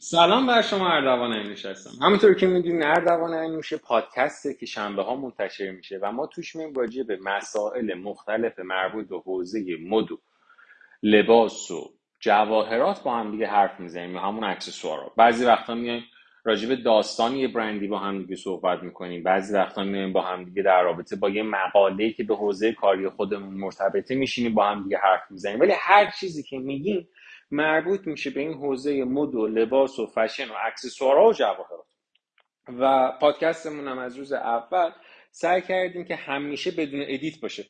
سلام بر شما اردوان اینوش هستم. همونطور که می‌دونین اردوان اینوش پادکسته که شنبه ها منتشر میشه و ما توش میم به مسائل مختلف مربوط به حوزه مد و لباس و جواهرات با هم دیگه حرف می‌زنیم و همون اکسسوارا. بعضی وقتا میایم راجع به یه برندی با هم دیگه صحبت می‌کنیم. بعضی وقتا میایم با هم دیگه در رابطه با یه مقاله که به حوزه کاری خودمون مرتبطه میشینیم با هم دیگه حرف می‌زنیم. ولی هر چیزی که میگیم مربوط میشه به این حوزه مد و لباس و فشن و اکسسوارها و جواهرات و پادکستمون هم از روز اول سعی کردیم که همیشه بدون edit باشه.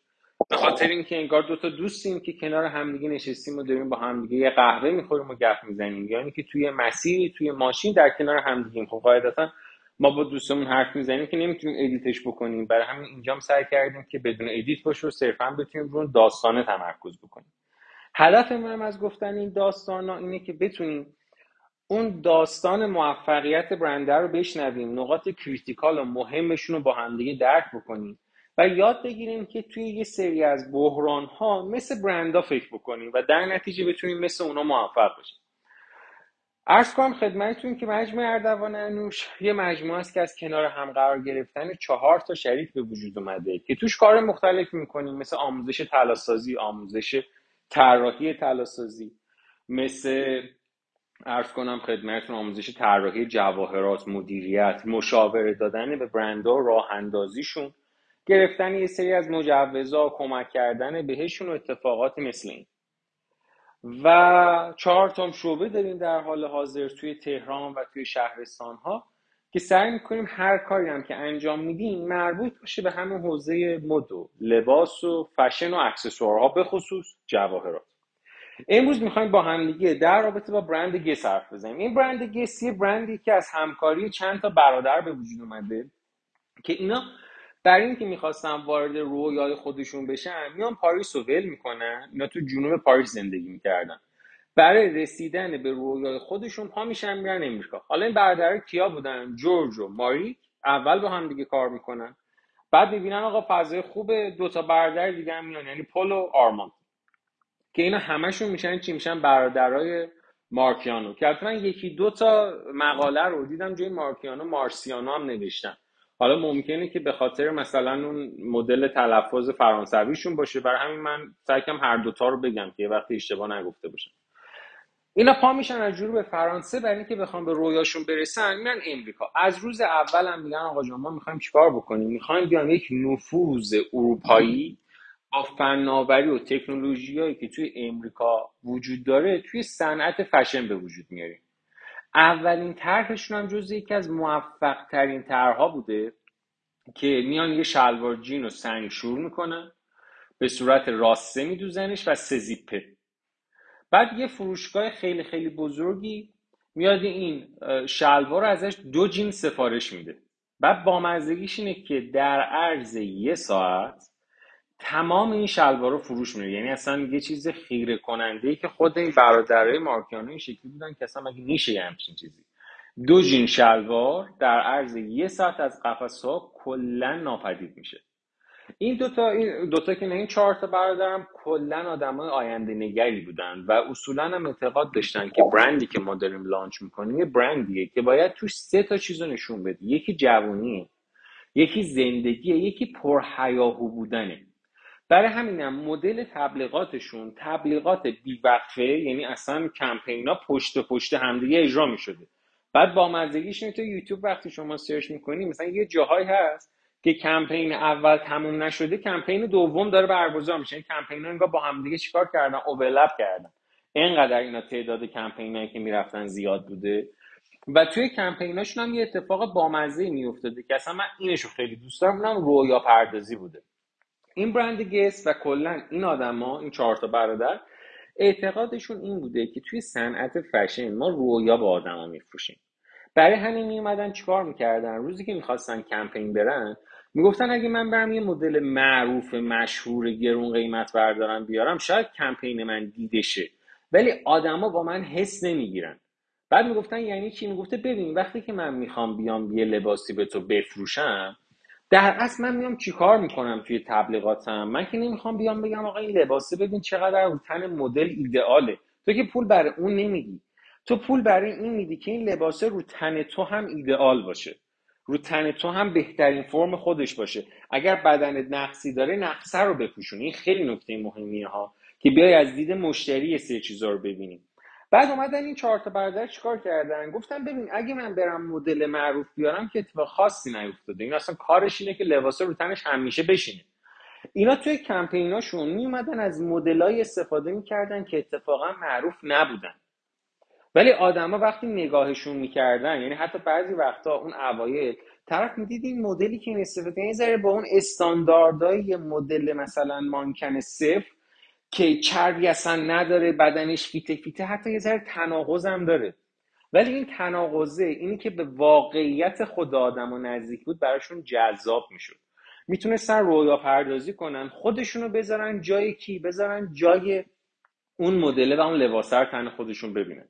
به خاطر اینکه انگار دو تا دوستیم که کنار همدیگه نشستیم و داریم با همدیگه یه قهوه می‌خوریم و گپ می‌زنیم. یعنی که توی مسیری توی ماشین در کنار همدیگه. خب قاعدتا ما با دوستمون حرف می‌زنیم که نمی‌تونیم edit ش بکنیم. برای همین اینجام سعی کردیم که بدون edit باشه و صرفا بتونیم رو داستانه تمرکز بکنیم. هدف من از گفتن این داستان اینه که بتونیم اون داستان موفقیت برنده رو بشنویم نقاط کریتیکال و مهمشون رو با همدیگه درک بکنیم و یاد بگیریم که توی یه سری از بحران ها مثل برندا فکر بکنیم و در نتیجه بتونیم مثل اونا موفق باشیم ارز کنم خدمتتون که مجموعه اردوان انوش یه مجموعه است که از کنار هم قرار گرفتن چهار تا شریک به وجود اومده که توش کار مختلف می‌کنیم مثل آموزش تلاسازی آموزش طراحی تلاسازی مثل ارز کنم خدمتتون آموزش طراحی جواهرات مدیریت مشاوره دادن به برندها راه اندازیشون گرفتن یه سری از مجوزا کمک کردن بهشون و اتفاقات مثل این. و چهار تام شعبه داریم در حال حاضر توی تهران و توی شهرستان ها که سعی می‌کنیم هر کاری هم که انجام میدیم مربوط باشه به همه حوزه مد و لباس و فشن و اکسسوارها به خصوص جواهرات. امروز می‌خوایم با همدیگه در رابطه با برند گس حرف بزنیم. این برند گس یه برندی که از همکاری چند تا برادر به وجود اومده که اینا برای اینکه می‌خواستن وارد رویای خودشون بشن میان پاریس رو ول می‌کنن. اینا تو جنوب پاریس زندگی می‌کردن. برای رسیدن به رویای خودشون پا میشن میرن امریکا. حالا این برادرها کیا بودن؟ جورج و ماریک اول با هم دیگه کار می‌کنن. بعد می‌بینن آقا فضای خوبه دو تا برادر دیگه هم میان یعنی پل و آرمان. که اینا همشون میشن چی میشن؟ برادرای مارکیانو. که حتما یکی دو تا مقاله رو دیدم جای مارکیانو مارسیانو هم نوشتن. حالا ممکنه که به خاطر مثلا اون مدل تلفظ فرانسویشون باشه. برای همین من سعی هر دوتا رو بگم که یه وقتی اشتباه نگفته باشم. اینا پا میشن از جنوب به فرانسه برای اینکه بخوام به رویاشون برسن میرن امریکا. از روز اول هم میگن آقا جان ما می‌خوایم چیکار بکنیم؟ می‌خوایم بیام یک نفوذ اروپایی با فناوری و تکنولوژیایی که توی امریکا وجود داره توی صنعت فشن به وجود میاریم. اولین طرحشون هم جز یکی از موفق ترین طرحها بوده که میان یه شلوار جین رو سنگشور می‌کنن به صورت راسته میدوزنش و سزیپه بعد یه فروشگاه خیلی خیلی بزرگی میاد این شلوار رو ازش دو جین سفارش میده. بعد بامزدگیش اینه که در عرض یه ساعت تمام این شلوار رو فروش میره یعنی اصلا یه چیز خیره کننده ای که خود این برادرای مارکیانو این شکلی بودن که اصلا مگه میشه یه همچین چیزی. دو جین شلوار در عرض یه ساعت از قفس ها کلا ناپدید میشه. این دوتا این دوتا که نه این چهار تا برادرم کلا آدمای آینده نگری بودن و اصولا هم اعتقاد داشتن که برندی که ما داریم لانچ می‌کنیم یه برندیه که باید توش سه تا چیز رو نشون بده. یکی جوونیه یکی زندگیه یکی پرهیاهو بودنه. برای همینم مدل تبلیغاتشون تبلیغات بیوقفه یعنی اصلا کمپینا پشت پشت همدیگه اجرا می‌شده. بعد با مزدگیش تو یوتیوب وقتی شما سرچ می‌کنی مثلا یه جاهایی هست که کمپین اول تموم نشده کمپین دوم داره برگزار میشه. این کمپین انگار با همدیگه چیکار کردن؟ اوورلپ کردن. اینقدر اینا تعداد کمپینایی که می‌رفتن زیاد بوده. و توی کمپیناشون هم یه اتفاق بامزه میافتاده که اصلا من اینشو خیلی دوست دارم اونم رویا پردازی بوده. این برند گس و کلا این آدما این چهار تا برادر اعتقادشون این بوده که توی صنعت فشن ما رویا به آدما میفروشیم. برای همین میومدن چیکار می‌کردن؟ روزی که می‌خواستن کمپین برن می‌گفتن اگه من برم یه مدل معروف مشهور گرون قیمت بردارم بیارم شاید کمپین من دیده شه. ولی آدما با من حس نمی‌گیرن. بعد می‌گفتن یعنی چی؟ می‌گفته ببین وقتی که من می‌خوام بیام یه لباسی به تو بفروشم در اصل من میام چیکار می‌کنم توی تبلیغاتم؟ من که نمی‌خوام بیام بگم آقا این لباسه ببین چقدر تن مدل ایدئاله. تو که پول برای اون نمیدی. تو پول برای این میدی که این لباسه رو تن تو هم ایدئال باشه. رو تن تو هم بهترین فرم خودش باشه. اگر بدنت نقصی داره نقصه رو بپوشون این خیلی نکته مهمیه ها که بیای از دید مشتری سری چیزا رو ببینیم بعد اومدن این چهار تا برادر چیکار کردن؟ گفتن ببین اگه من برم مدل معروف بیارم که اتفاق خاصی نیفتاده. این اصلا کارش اینه که لباسا رو تنش همیشه بشینه. اینا توی کمپیناشون میومدن از مدلای استفاده می‌کردن که اتفاقا معروف نبودن. ولی آدما وقتی نگاهشون می‌کردن یعنی حتی بعضی وقتا اون اوایل طرف می‌دید این مدلی که این استفاده یه ذره با اون استانداردهای مدل مثلا مانکن صفر که چربی اصلا نداره بدنش فیته فیته حتی یه ذره تناقض هم داره. ولی این تناقضه اینی که به واقعیت خود آدم و نزدیک بود براشون جذاب می‌شد. می‌تونستن رویا پردازی کنن خودشونو بذارن جای کی؟ بذارن جای اون مدله و اون لباسه رو تن خودشون ببینن.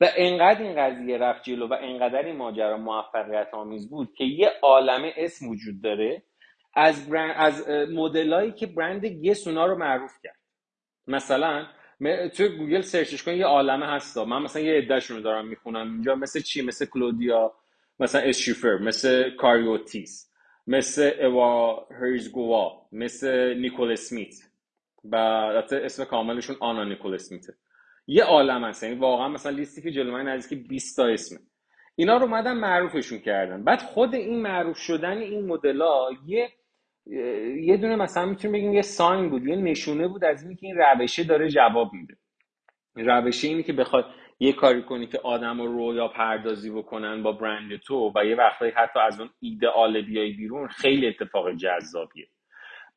و انقدر این قضیه رفت جلو و انقدر این ماجرا موفقیت آمیز بود که یه عالمه اسم وجود داره از برند، از مدلایی که برند گس اونا رو معروف کرد. مثلا توی گوگل سرچش کن یه عالمه هستا من مثلا یه عدهشون رو دارم می‌خونم اینجا مثل چی؟ مثل کلودیا مثلا اسشیفر مثل کاریوتیس مثل اوا هریزگوا مثل نیکول اسمیت و اسم کاملشون آنا نیکول اسمیته. یه عالم هست. یعنی واقعا مثلا لیستی که جلو من نزدیک 20 تا اسمه. اینا رو اومدن معروفشون کردن. بعد خود این معروف شدن این مدلا یه یه دونه مثلا می‌تونیم بگیم یه ساین بود یه نشونه بود از اینکه این روشه داره جواب میده. روشه اینی که بخواد یه کاری کنی که آدم رو رویا پردازی بکنن با برند تو و یه وقتایی حتی از اون ایدئال بیای بیرون خیلی اتفاق جذابیه.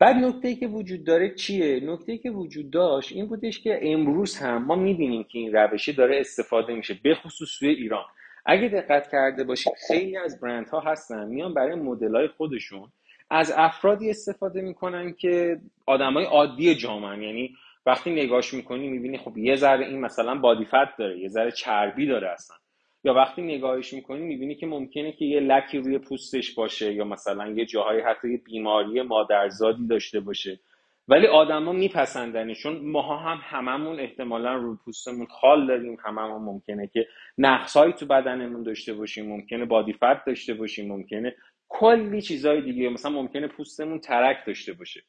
بعد نکته که وجود داره چیه؟ نکته که وجود داشت این بودش که امروز هم ما می‌بینیم که این روشه داره استفاده میشه به خصوص توی ایران. اگه دقت کرده باشید خیلی از برندها هستن میان برای مدلای خودشون. از افرادی استفاده می‌کنن که آدمای عادی جامعه یعنی وقتی نگاش می‌کنی می‌بینی خب یه ذره این مثلا بادی فت داره یه ذره چربی داره اصلا. یا وقتی نگاهش می‌کنی می‌بینی که ممکنه که یه لکی روی پوستش باشه یا مثلا یه جاهای حتی یه بیماری مادرزادی داشته باشه. ولی آدما میپسندنش چون ماها هم هممون احتمالا روی پوستمون خال داریم. هممون ممکنه که نقصهایی تو بدنمون داشته باشیم ممکنه بادی فت داشته باشیم ممکنه کلی چیزهای دیگه مثلا ممکنه پوستمون ترک داشته باشه.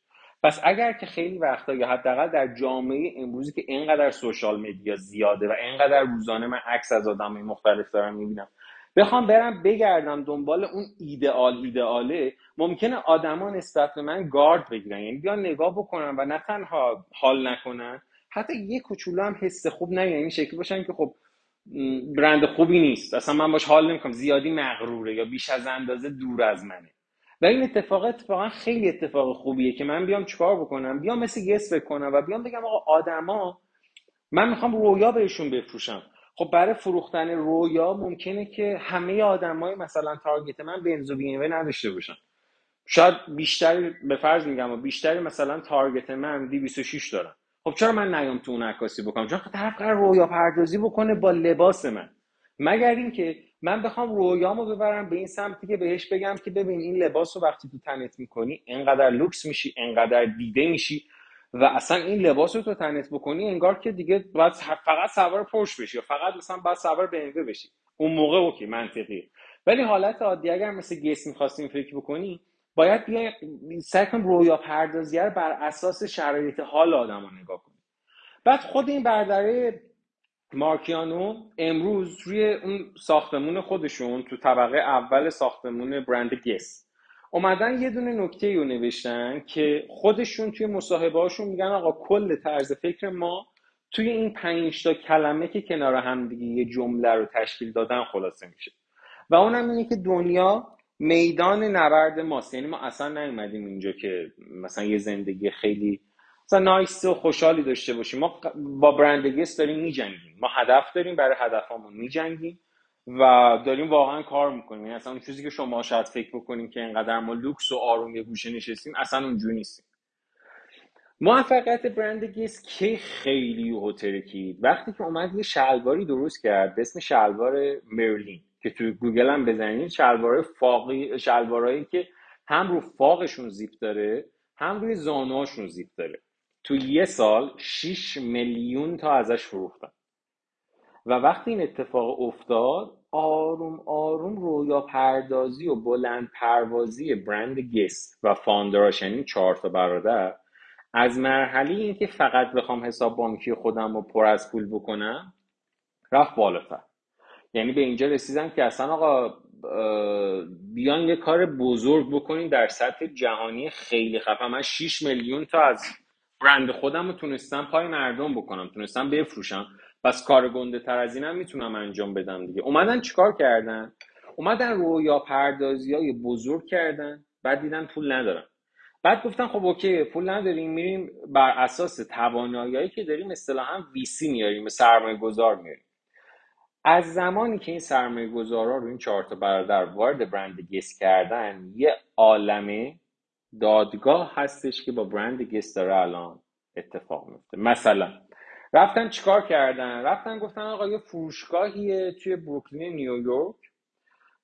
پس اگر که خیلی وقتا یا حداقل در جامعه امروزی که اینقدر سوشال مدیا زیاده و اینقدر روزانه من عکس از آدمای مختلف دارم می‌بینم بخوام برم بگردم دنبال اون ایدئال ایدئاله ممکنه آدما نسبت به من گارد بگیرن یعنی بیان نگاه بکنن و نه تنها حال نکنن حتی یه کوچولو هم حس خوب نگیرن این شکلی باشن که خب برند خوبی نیست اصلا من باش حال نمی‌کنم زیادی مغروره یا بیش از اندازه دور از منه. و این اتفاق اتفاقا خیلی اتفاق خوبیه که من بیام چیکار بکنم؟ بیام مثل یس بکنم و بیام بگم آقا آدما من می‌خوام رویا بهشون بفروشم. خب برای فروختن رویا ممکنه که همه آدمای مثلا تارگت من بنز و بی نداشته باشن. شاید بیشتری به فرض میگم و بیشتری مثلا تارگت من 206 دارن. خب چرا من نیام تو اون عکاسی بکنم؟ چون طرف قرار رویا پردازی بکنه با لباس من. مگر اینکه من بخوام رویامو ببرم به این سمتی که بهش بگم که ببین این لباس رو وقتی تو تنت می‌کنی انقدر لوکس میشی انقدر دیده میشی و اصلا این لباس رو تو تنت بکنی انگار که دیگه باید فقط سوار پورش بشی یا فقط مثلا باید سوار BMW بشی. اون موقع OK منطقیه. ولی حالت عادی اگر مثل Guess می‌خواستیم فکر بکنی باید بیای سعی رویا پردازی بر اساس شرایط حال آدم رو نگاه کنیم بعد خود این برداره مارکیانو امروز روی اون ساختمون خودشون تو طبقه اول ساختمون برند گس اومدن یه دونه نکته رو نوشتن که خودشون توی مصاحبه هاشون میگن آقا کل طرز فکر ما توی این پنج تا کلمه که کنار هم دیگه یه جمله رو تشکیل دادن خلاصه میشه. و اونم اینه که دنیا میدان نبرد ماست. یعنی ما اصلا نیومدیم اینجا که مثلا یه زندگی خیلی مثلا nice و خوشحالی داشته باشیم. ما با برند Guess داریم میجنگیم. ما هدف داریم برای هدفمون میجنگیم و داریم واقعا کار می‌کنیم. یعنی اصلا اون چیزی که شما شاید فکر بکنیم که اینقدر ما لوکس و آروم یه گوشه نشستیم اصلا اونجوری نیستیم. موفقیت برند گیس که خیلی یهو ترکید وقتی که اومد یه شلواری درست کرد به اسم شلوار مرلین که توی گوگل هم بزنید شلوار فاقی شلوارایی که هم رو فاقشون زیپ داره هم روی زانوهاشون زیپ داره. تو یه سال 6 میلیون تا ازش فروختن. و وقتی این اتفاق افتاد آروم آروم رویا پردازی و بلند پروازی برند گست و فاندراش یعنی چهار تا برادر از مرحله اینکه فقط بخوام حساب بانکی خودم رو پر از پول بکنم رفت بالاتر. یعنی به اینجا رسیدم که اصلا آقا بیان یه کار بزرگ بکنین در سطح جهانی خیلی خفه. من 6 میلیون تا از برند خودم رو تونستم پای مردم بکنم تونستم بفروشم. پس کار گنده تر از اینم می‌تونم انجام بدم دیگه. اومدن چیکار کردن؟ اومدن رویا پردازی های بزرگ کردن بعد دیدن پول ندارم بعد گفتن خب اوکی پول نداریم میریم بر اساس توانایی که داریم اصطلاحا ویسی میاریم سرمایه گذار میاریم از زمانی که این سرمایه گذارا رو این چهار تا برادر وارد برند گس کردن یه عالمه دادگاه هستش که با برند گس داره الان اتفاق میفته. مثلا رفتن چیکار کردن؟ رفتن گفتن آقا یه فروشگاهیه توی بروکلین نیویورک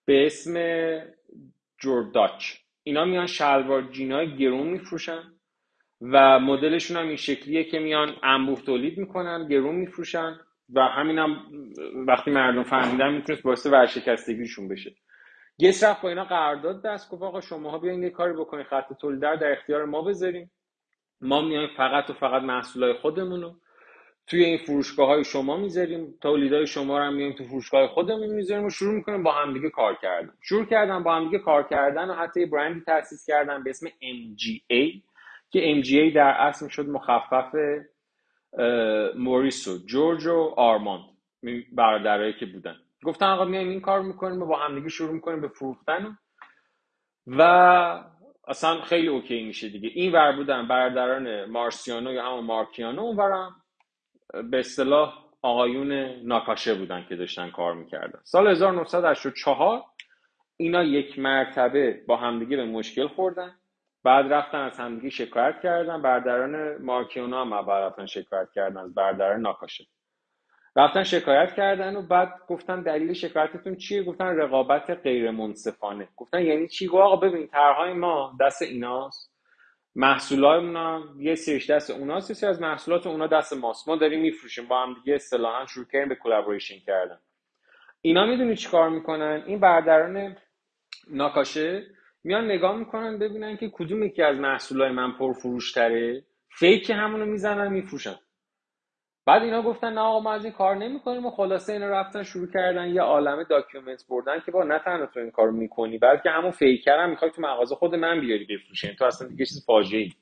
به اسم جورداچ اینا میان شلوار جینای گرون میفروشن و مدلشون هم این شکلیه که میان انبوه تولید می‌کنن گرون میفروشن و همینم هم وقتی مردم فهمیدن می‌تونست باعث ورشکستگیشون بشه. گس رفت با اینا قرارداد دست گفت آقا شماها بیاین یه کاری بکنید خط تولید در اختیار ما بذاریم ما میایم فقط و فقط محصولای خودمونو توی این فروشگاه های شما می‌ذاریم. تولیدهای شما رو هم میایم تو فروشگاه خودمون می‌ذاریم و شروع می‌کنیم با همدیگه کار کردن. شروع کردن با همدیگه کار کردن و حتی برندی تاسیس کردن به اسم MGA که MGA در اصل شد مخفف موریس و جورج و آرماند برادرایی که بودن. گفتن آقا میایم این کار می‌کنیم و با همدیگه شروع می‌کنیم به فروختن. و اصلا خیلی اوکی میشه دیگه. این ور بودن برادران مارسیانو یا همون مارکیانو اونورم به اصطلاح آقایون ناکاشه بودن که داشتن کار می‌کردن. سال 1984 اینا یک مرتبه با همدیگه به مشکل خوردن. بعد رفتن از همدیگه شکایت کردن. برادران مارکیونا هم اول رفتن شکایت کردن از برادران ناکاشه. رفتن شکایت کردن و بعد گفتن دلیل شکایتتون چیه؟ گفتن رقابت غیر منصفانه گفتن یعنی چی؟ گفت آقا ببین طرحهای ما دست ایناست محصولات هم یه سریش دست اوناست یه از محصولات اونا دست ماست. ما داریم میفروشیم با هم دیگه اصطلاحا شروع کردیم به کلابوریشن کردن. اینا می‌دونی چیکار می‌کنن؟ این برادران ناکاشه میان نگاه می‌کنن ببینن که کدوم یکی از محصولات من پرفروش تره fake همونو می‌زنن میفروشن. بعد اینا گفتن نه آقا ما از این کار نمی‌کنیم و خلاصه اینا رفتن شروع کردن یه عالمه document بردن که بابا نه تنها تو این کارو می‌کنی بلکه همون fake رو هم می‌خوای تو مغازه خود من بیاری بفروشی. تو اصلا دیگه چیز فاجعه ای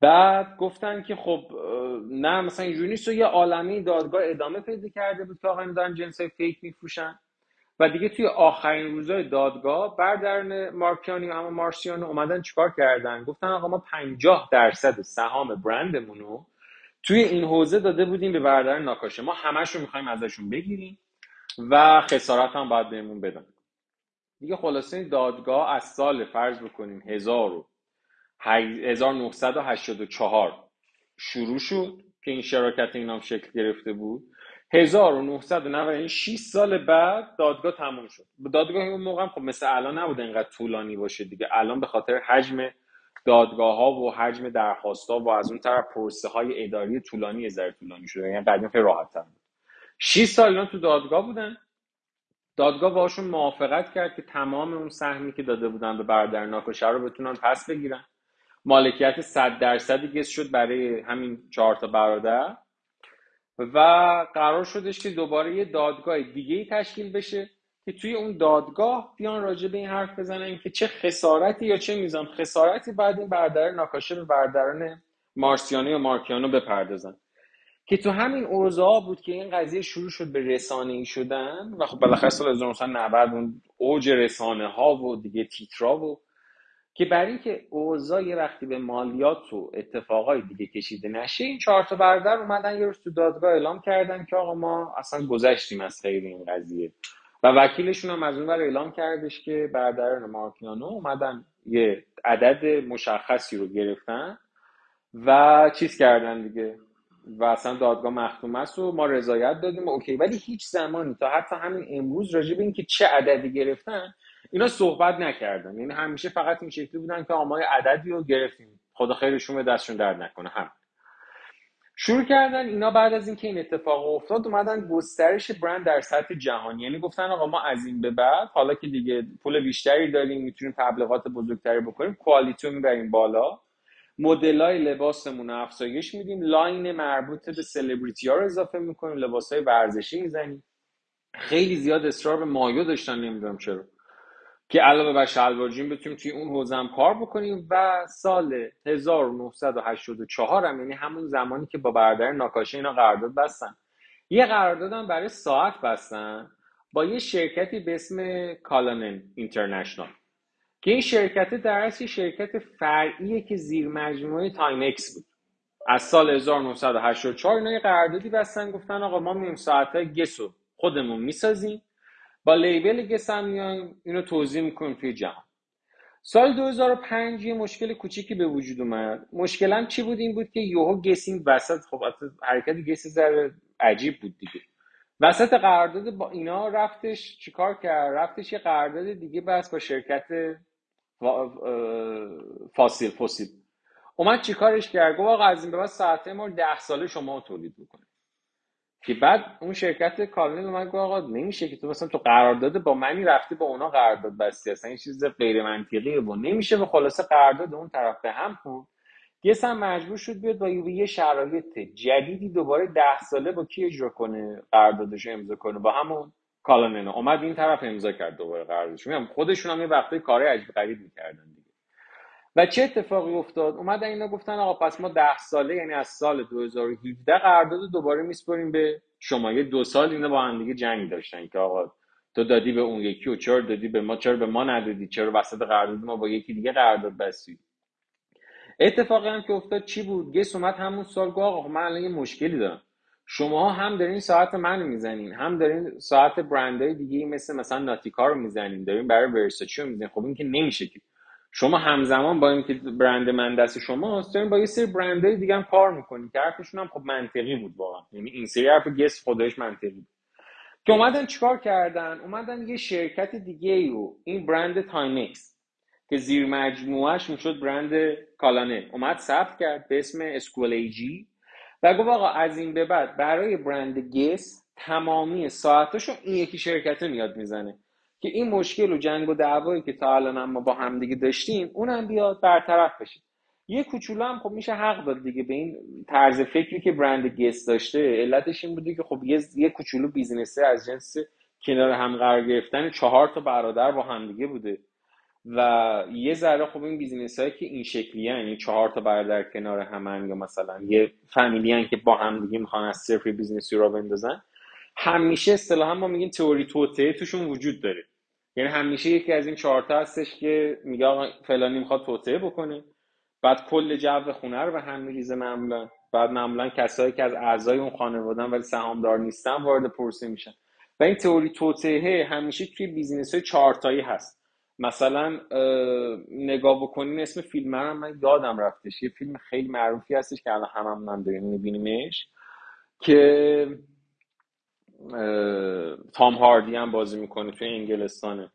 بعد گفتن که خب نه مثلا اینجوری نیست. یه عالمه دادگاه ادامه پیدا کرده بود که آقا دارن جنس fake میفروشن. و دیگه توی آخرین روزای دادگاه برادران مارسیانو و همون مارسیانو اومدن چیکار کردن؟ گفتن آقا ما 50 درصد سهام برندمون رو توی این حوزه داده بودیم به برادران ناکاشه ما همش رو می‌خوایم ازشون بگیریم و خسارت هم باید بهمون بدن. دیگه خلاصه دادگاه از سال فرض بکنیم 1984 شروع شد که این شراکت این هم شکل گرفته بود. 1996 سال بعد دادگاه تموم شد. دادگاه اون موقع خب مثل الان نبود اینقدر طولانی باشه دیگه. الان به خاطر حجم دادگاه ها و حجم درخواست ها و از اون طرف پرسه های اداری طولانی ذره طولانی شده یعنی قدیم خیلی راحت بود. 6 سال اینا تو دادگاه بودن. دادگاه باشون موافقت کرد که تمام اون سهمی که داده بودن به برادر ناکوشه رو بتونن پس بگیرن. مالکیت 100 درصدی گس شد برای همین چهار تا برادر و قرار شدش که دوباره یه دادگاه دیگه ای تشکیل بشه. که توی اون دادگاه بیان راجع به این حرف بزنن که چه خسارتی یا چه میزان خسارتی بعد این برادر ناکاشه به برادران مارسیانو یا مارکیانو بپردازن. که تو همین اوضاع بود که این قضیه شروع شد به رسانه ای شدن و خب بالاخره سال 1990 اون اوج رسانه ها و دیگه تیترا و که برای اینکه اوضاع یه وقتی به مالیات و اتفاقای دیگه کشیده نشه این چهار تا برادر اومدن یه روز تو دادگاه اعلام کردن که آقا ما اصلا گذشتیم از خیر این قضیه. و وکیلشون هم از اون اعلام کردش که برادران مارکیانو اومدن یه عدد مشخصی رو گرفتن و چیز کردن دیگه. و اصلا دادگاه مختوم است و ما رضایت دادیم اوکی. ولی هیچ زمانی تا حتی همین امروز راجع به اینکه چه عددی گرفتن اینا صحبت نکردن. یعنی همیشه فقط این شکلی بودن که آمای عددی رو گرفتیم. خدا خیرشون به دستشون درد نکنه. هم شروع کردن اینا بعد از اینکه این اتفاق افتاد اومدن گسترش برند در سطح جهانی. یعنی گفتن آقا ما از این به بعد حالا که دیگه پول بیشتری داریم می‌تونیم تبلیغات بزرگتری بکنیم کوالیتی رو می‌بریم بالا. مدل لباسمون رو افزایش میدیم line مربوط به سلبریتی ها رو اضافه می‌کنیم لباس های ورزشی می‌زنیم. خیلی زیاد اصرار به مایو داشتن نمی‌دونم چرا. که علاوه بر شلوار جین بتونیم توی اون حوزه هم کار بکنیم و سال 1984 هم یعنی همون زمانی که با برادر ناکاشه اینا قرارداد بستن. یه قرارداد برای ساعت بستن با یه شرکتی به اسم Callanen International که این شرکت در اصل شرکت فرعیه که زیر مجموعه Timex بود. از سال 1984 اینا یه قراردادی بستن گفتن آقا ما میایم ساعت Guess و خودمون می‌سازیم. با label Guess میایم اینو توزیع می‌کنیم توی جهان. سال 2005 یه مشکل کوچیکی به وجود اومد. مشکل هم چی بود؟ این بود که یوهو Guess این وسط خب حرکت Guess ذره عجیب بود دیگه. وسط قرارداد با اینا رفتش چیکار کرد؟ رفتش یه قرارداد دیگه بست با شرکت فاسیل فسیل اومد چیکارش کرد؟ گفت آقا از این به بعد ساعته ما 10 ساله شما تولید بکنید که بعد اون شرکت کالنل اومد گفت آقا نمیشه که تو مثلا تو قرارداد با منی رفتی با اونا قرارداد بستی اصلا این چیز غیر منطقیه و نمیشه و خلاصه قرارداد اون طرف به هم خورد یه سم مجبور شد بیاد با یه شرایط جدیدی دوباره ده ساله با کی اجرا کنه قراردادش امضا کنه؟ با همون کالانن اومد این طرف امضا کرد دوباره قراردادش میگم خودشون هم یه وقتای کارهای عجیب غریب می‌کردن و چه اتفاقی افتاد؟ اومدن اینا گفتن آقا پس ما ده ساله یعنی از سال 2017 قرارداد دوباره میسپریم به شما. یه دو سال اینا با هم دیگه جنگ داشتن که آقا تو دادی به اون یکی و چرا دادی به ما؟ چرا به ما ندادی؟ چرا وسط قرارداد ما با یکی دیگه قرارداد بستی اتفاقی هم که افتاد چی بود؟ گس اومد همون سال گفت آقا من الان یه مشکلی دارم. شما هم دارین ساعت منو می‌زنین هم دارین ساعت برندهای دیگه مثل مثلا ناتیکا رو می‌زنین دارین برای ورساچی رو می‌زنین؟ خب این که نمیشه که. شما همزمان با اینکه برند من دست شما دارین با یه سری برندهای دیگه هم کار می‌کنین که حرفشون هم خب منطقی بود واقعا. یعنی این سری حرف Guess خودش منطقی بود. که اومدن چیکار کردن؟ اومدن یه شرکت دیگه رو این برند Timex که زیر مجموعهش می‌شد برند Callanen ه. اومد ثبت کرد به اسم Sequel AG و گفت آقا از این به بعد برای برند Guess تمامی ساعتاشو این یکی شرکت میاد می‌زنه. که این مشکل و جنگ و دعوایی که تا الان ما با همدیگه داشتیم اونم بیاد برطرف بشه. یه کوچولو هم خب میشه حق داد دیگه به این طرز فکری که برند Guess داشته. علتش این بوده که خب یه یه کوچولو business ه از جنس کنار هم قرار گرفتن چهار تا برادر با همدیگه بوده. و یه ذره خب این business هایی که این شکلی یعنی چهار تا برادر کنار همن یا مثلا یه فامیلی که با هم دیگه می‌خوان از صفر business ی راه بندازن همیشه اصطلاحا ما میگیم تئوری توطئه توشون وجود داره. یعنی همیشه یکی از این چهار تا هستش که میگه آقا فلانی می‌خواد توطئه بکنه. بعد کل جو خونه رو به هم میریزه معمولا. بعد معمولا کسایی که از اعضای اون خانوادن ولی سهامدار نیستن وارد پرسه میشن. و این تئوری توطئه همیشه توی بیزینس های چهارتایی هست. مثلا نگاه بکنین اسم فیلم هم من یادم رفتش. یه فیلم خیلی معروفی هستش که الان هممون هم داریم میبینیمش که تام هاردی هم بازی می‌کنه توی انگلستانه.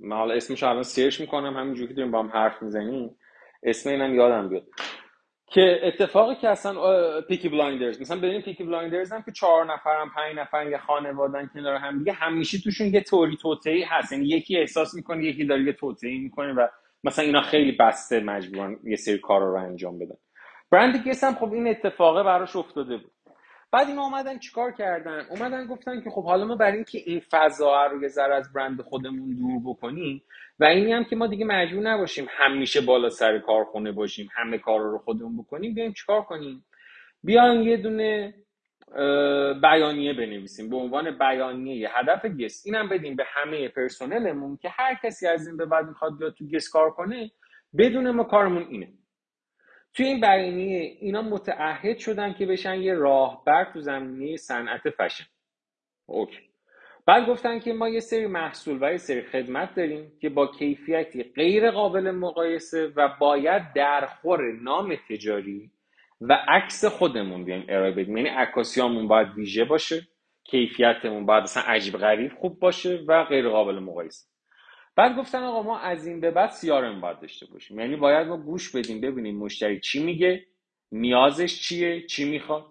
من حالا اسمش الان search می‌کنم همینجوری که داریم با هم حرف می‌زنیم. اسم اینم یادم بیاد. که اتفاقی که اصلا Peaky Blinders مثلا ببینیم Peaky Blinders هم که چهار نفرم پنج نفر یه خانوادن کنار هم دیگه همیشه توشون یه توری توطئه‌ای هست. یعنی یکی احساس می‌کنه یکی داره یه توطئه‌ای می‌کنه و مثلا اینا خیلی بسته مجبورن یه سری کار رو انجام بدن. برند گیس هم خب این اتفاقه براش افتاده بود. بعد اینا اومدن چیکار کردن؟ اومدن گفتن که خب حالا ما برای اینکه این فضا رو یه ذره از برند خودمون دور بکنیم و اینی هم که ما دیگه مجبور نباشیم همیشه بالا سر کارخونه باشیم همه کار رو خودمون بکنیم بیایم چیکار کنیم؟ بیایم یه دونه بیانیه بنویسیم به عنوان بیانیه هدف گس اینم بدیم به همه پرسنلمون که هر کسی از این به بعد می‌خواد بیاد تو گس کار کنه بدون ما کارمون اینه. توی این بیانیه اینا متعهد شدن که بشن یه راهبر تو زمینه صنعت فشن. اوکی. بعد گفتن که ما یه سری محصول و یه سری خدمت داریم که با کیفیتی غیر قابل مقایسه و باید در خور نام تجاری و عکس خودمون بیایم ارائه بدیم. یعنی عکاسیامون باید ویژه باشه کیفیتمون باید اصلا عجیب غریب خوب باشه و غیر قابل مقایسه. بعد گفتن آقا ما از این به بعد سیارم باید داشته باشیم. یعنی باید ما گوش بدیم ببینیم مشتری چی میگه نیازش چیه چی می‌خواد.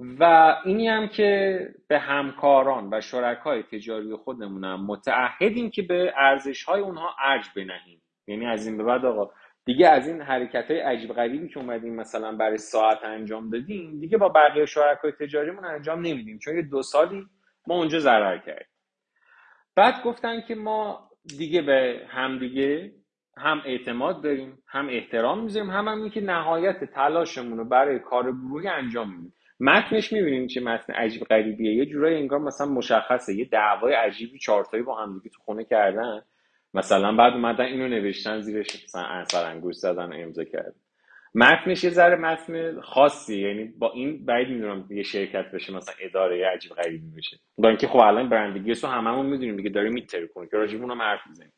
و اینی هم که به همکاران و شرکای تجاری خودمونم متعهدیم که به ارزش های اونها ارج بنهیم. یعنی از این به بعد آقا دیگه از این حرکت های عجیب غریبی که اومدیم مثلا برای ساعت انجام دادیم دیگه با بقیه شرکای تجاریمون انجام نمیدیم. چون یه دو سالی ما اونجا ضرر کردیم. بعد گفتن که ما دیگه به همدیگه هم اعتماد داریم هم احترام می‌ذاریم هم هم که نهایت تلاشمون رو برای کار گروهی انجام میدیم متنش می‌بینیم چه متن عجیب غریبیه. یه جورایی انگار مثلا مشخصه. یه دعوای عجیبی چهارتایی با هم دیگه تو خونه کردن. مثلا بعد اومدن اینو نوشتن زیرش مثلا انصر انگوش زدن امضا کرد متنش یه ذره متن خاصی یعنی با این بعید می‌دونم یه شرکت بشه مثلا اداره عجیب غریبی بشه. با اینکه خب الان برندگی سو هممون می‌دونیم دیگه داره میتره کنه که راجب اونم حرف می‌زنیم.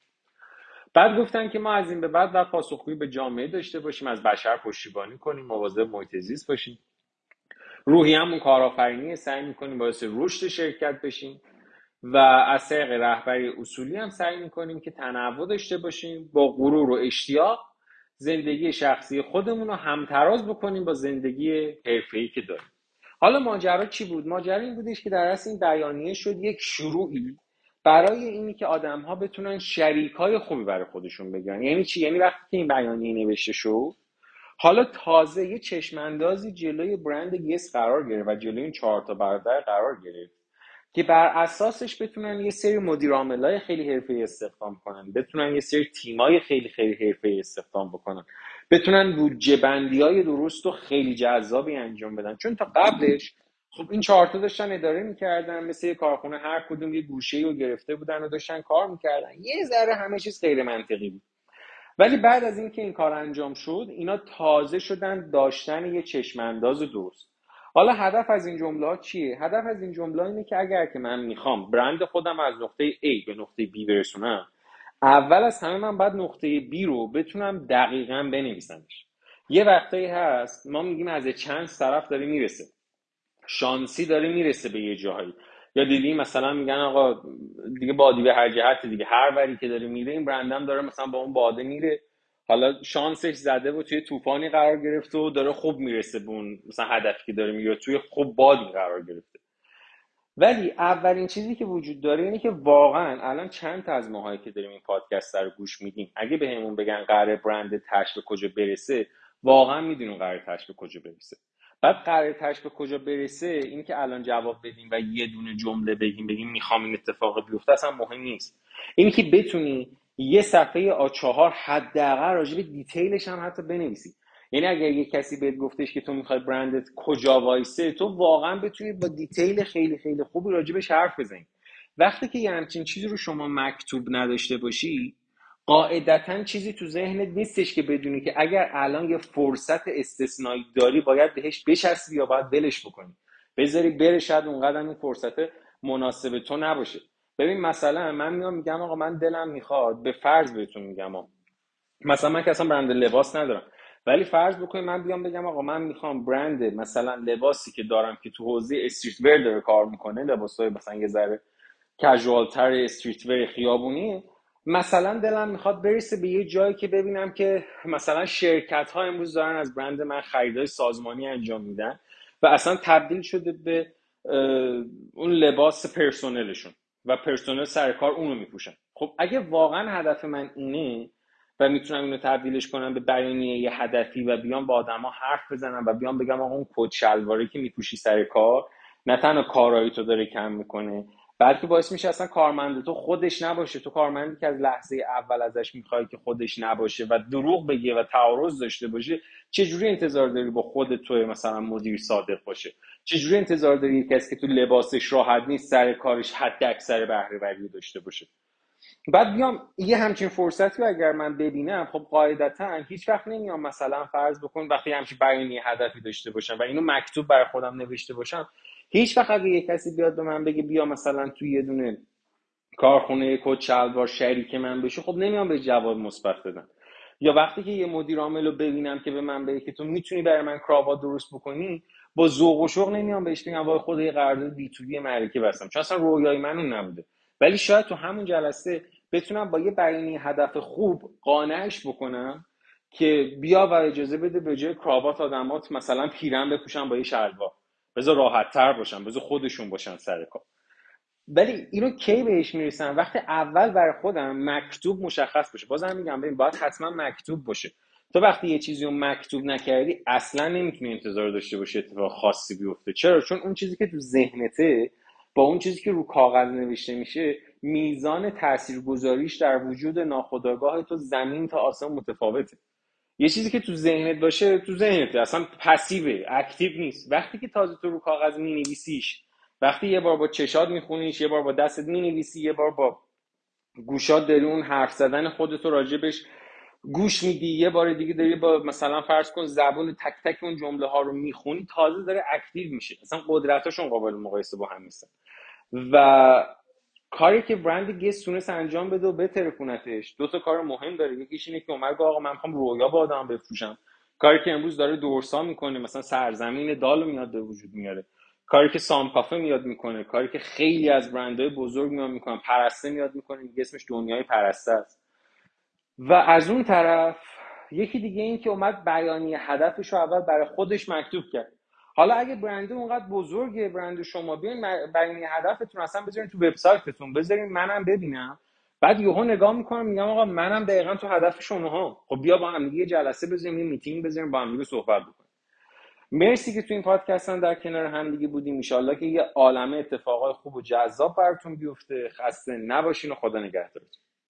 بعد گفتن که ما از این به بعد باید پاسخگویی به جامعه داشته باشیم از بشر پشتیبانی کنیم مواظب محیط زیست باشیم. روحی همون کارآفرینی سعی می‌کنیم باعث رشد شرکت بشیم و از طریق رهبری اصولی هم سعی می‌کنیم که تنوع داشته باشیم با غرور و اشتیاق زندگی شخصی خودمون رو همتراز بکنیم با زندگی حرفه‌ای که داریم. حالا ماجرا چی بود؟ ماجرا این بودش که در اصل این بیانیه شد یک شروعی برای اینی که آدم ها بتونن شریک های خوبی برای خودشون بگیرن. یعنی چی؟ یعنی وقتی که این بیانیه نوشته شد حالا تازه یه چشماندازی جلوی برند یس قرار گرفت و جلوی این چهار تا برادر قرار گرفت. که بر اساسش بتونن یه سری مدیر های خیلی حرفه استخدام کنن بتونن یه سری تیمای خیلی خیلی حرفه استخدام بکنن بتونن بودجه بندی های درست و خیلی جذابی انجام بدن. چون تا قبلش خب این چهارتا داشتن اداره می‌کردن مثل یه کارخونه هر کدوم یه گوشه رو گرفته بودن و داشتن کار می‌کردن. یه ذره همه چیز غیر منطقی بود. ولی بعد از اینکه این کار انجام شد اینا تازه شدن داشتن یه چشمانداز درست. حالا هدف از این جمله چیه؟ هدف از این جمله اینه که اگر که من می‌خوام برند خودم از نقطه A به نقطه B برسونم اول از همه من بعد نقطه B رو بتونم دقیقا بنویسمش. یه وقتایی هست ما میگیم از چند طرف داره می‌رسه. شانسی داره می‌رسه به یه جاهایی یا دیدی مثلا میگن آقا دیگه بادی به هر جهت دیگه هر وری که داره میره این برندم داره مثلا با اون باده میره. حالا شانسش زده و توی طوفانی قرار گرفته و داره خوب می‌رسه به اون مثلا هدفی که داره میره توی خوب بادی قرار گرفته. ولی اولین چیزی که وجود داره اینه که واقعا الان چند تا از ماهایی که داریم این پادکست رو گوش میدیم اگه به بگن قرار برند تش به کجا برسه واقعا می‌دونیم قرار تش به کجا برسه. بعد قرار تش به کجا برسه این که الان جواب بدیم و یه دونه جمله بگیم بگیم می‌خوام این اتفاق بیفته اصلا مهم نیست. این که بتونی یه صفحه آ4 حداقل راجع به دیتیلش هم حتی بنویسی. یعنی اگر یه کسی بهت گفتش که تو می‌خوای برندت کجا وایسه تو واقعا بتونی با دیتیل خیلی خیلی خوبی راجبش حرف بزنی. وقتی که یه همچین چیزی رو شما مکتوب نداشته باشی قاعدتا چیزی تو ذهنت نیستش که بدونی که اگر الان یه فرصت استثنایی داری باید بهش بچسبی یا باید ولش بکنی. بذاری بره شاید اونقدر این فرصت مناسب تو نباشه. ببین مثلا من میام میگم آقا من دلم می‌خواد به فرض بهتون میگم مثلا من که اصلا برند لباس ندارم. ولی فرض بکنید من بیام بگم آقا من می‌خوام برند مثلا لباسی که دارم که تو حوزه استریت ور داره کار می‌کنه لباسای مثلا یه ذره casual تر streetwear خیابونی مثلا دلم می‌خواد برسه به یه جایی که ببینم که مثلا شرکت ها امروز دارن از برند من خریدای سازمانی انجام میدن و اصلا تبدیل شده به اون لباس پرسنلشون. و پرسنل سر کار اونو میپوشن. خب اگه واقعا هدف من اینه و می‌تونم اینو تبدیلش کنم به بیانیه یه هدفی و بیام با آدما حرف بزنم و بیام بگم آقا اون کت شلواری که میپوشی سر کار نه تنها کارایی تو داره کم می‌کنه بلکه باعث میشه اصلا کارمند تو خودش نباشه. تو کارمندی که از لحظه اول ازش می‌خوای که خودش نباشه و دروغ بگه و تعارض داشته باشه چجوری انتظار داری با خود تو مثلا مدیر صادق باشه؟ چجوری انتظار داری کسی که تو لباسش راحت نیست سر کارش حد اکثر بهره داشته باشه؟ بعد بیام یه همچین فرصتی رو اگر من ببینم خب قاعدتا هیچ وقت نمیام مثلا فرض بکن وقتی همچین بیانی هدفی داشته باشم و اینو مکتوب برای خودم نوشته باشم هیچ وقت اگه یه کسی بیاد به من بگه بیا مثلا توی یه دونه کارخونه کد شلوار شریک من بشه خب نمیام به جواب مثبت بدم. یا وقتی که یه مدیر عامل رو ببینم که به من بگه که تو می‌تونی برای من کراوات درست بکنی با ذوق و شوق نمیام بهش بگم وای خود یه قرارداد بی تو بی معرکه بستم. چون اصلا رویای من اون نبوده. ولی شاید تو همون جلسه بتونم با یه بیانی هدف خوب قانعش بکنم که بیا و اجازه بده به جای کراوات آدمات مثلا پیرن بپوشن با یه شلوار. بذار راحت تر باشن بذار خودشون باشن سر کار. ولی اینو کی بهش می‌رسن؟ وقتی اول برای خودم مکتوب مشخص باشه بازم میگم ببین باید حتما مکتوب باشه. تو وقتی یه چیزی رو مکتوب نکردی اصلا نمی‌تونی انتظار داشته باشی اتفاق خاصی بیفته. چرا؟ چون اون چیزی که تو ذهنته با اون چیزی که رو کاغذ نوشته میشه میزان تاثیرگذاریش در وجود ناخودآگاه تو زمین تا آسمان متفاوته. یه چیزی که تو ذهنت باشه تو ذهنت. اصلا passive ه active نیست. وقتی که تازه تو رو کاغذ مینویسیش وقتی یه بار با چشات میخونیش یه بار با دستت می‌نویسی یه بار با گوشات داری اون حرف زدن خودتو راجبش گوش میدی یه بار دیگه داری با مثلا فرض کن زبون تک تک اون جمله ها رو می‌خونی تازه داره active میشه. اصلا قدرتاشون قابل مقایسه با هم نیستن. و کاری که برند Guess تونست انجام بده و بترکونتش دو تا کار مهم داره. یکیش اینه که اومد آقا من می‌خوام رویا به آدم بفروشم. کاری که امروز داره دورسا می‌کنه مثلا سرزمین دال میاد به وجود میاره. کاری که سام کافه میاد می‌کنه. کاری که خیلی از برندهای بزرگ میاد می‌کنن. پرسته میاد می‌کنه. دیگه اسمش دنیای پرسته است. و از اون طرف یکی دیگه این که اومد بیانیه هدفش رو اول برای خودش مکتوب کرد. حالا اگه برند اونقدر بزرگه برند شما بیاین بیانیه هدفتون اصلا بذارین تو وبسایتتون بذارین منم ببینم. بعد یهو نگاه می‌کنم میگم آقا منم دقیقا تو هدف شماها. خب بیا با هم یه جلسه بذاریم یه میتینگ بذاریم با هم دیگه صحبت بکنیم. مرسی که تو این پادکست هم در کنار هم دیگه بودیم. ان که یه عالمه اتفاقای خوب و جذاب براتون بیفته. خسته نباشین و خدا نگهدارتون.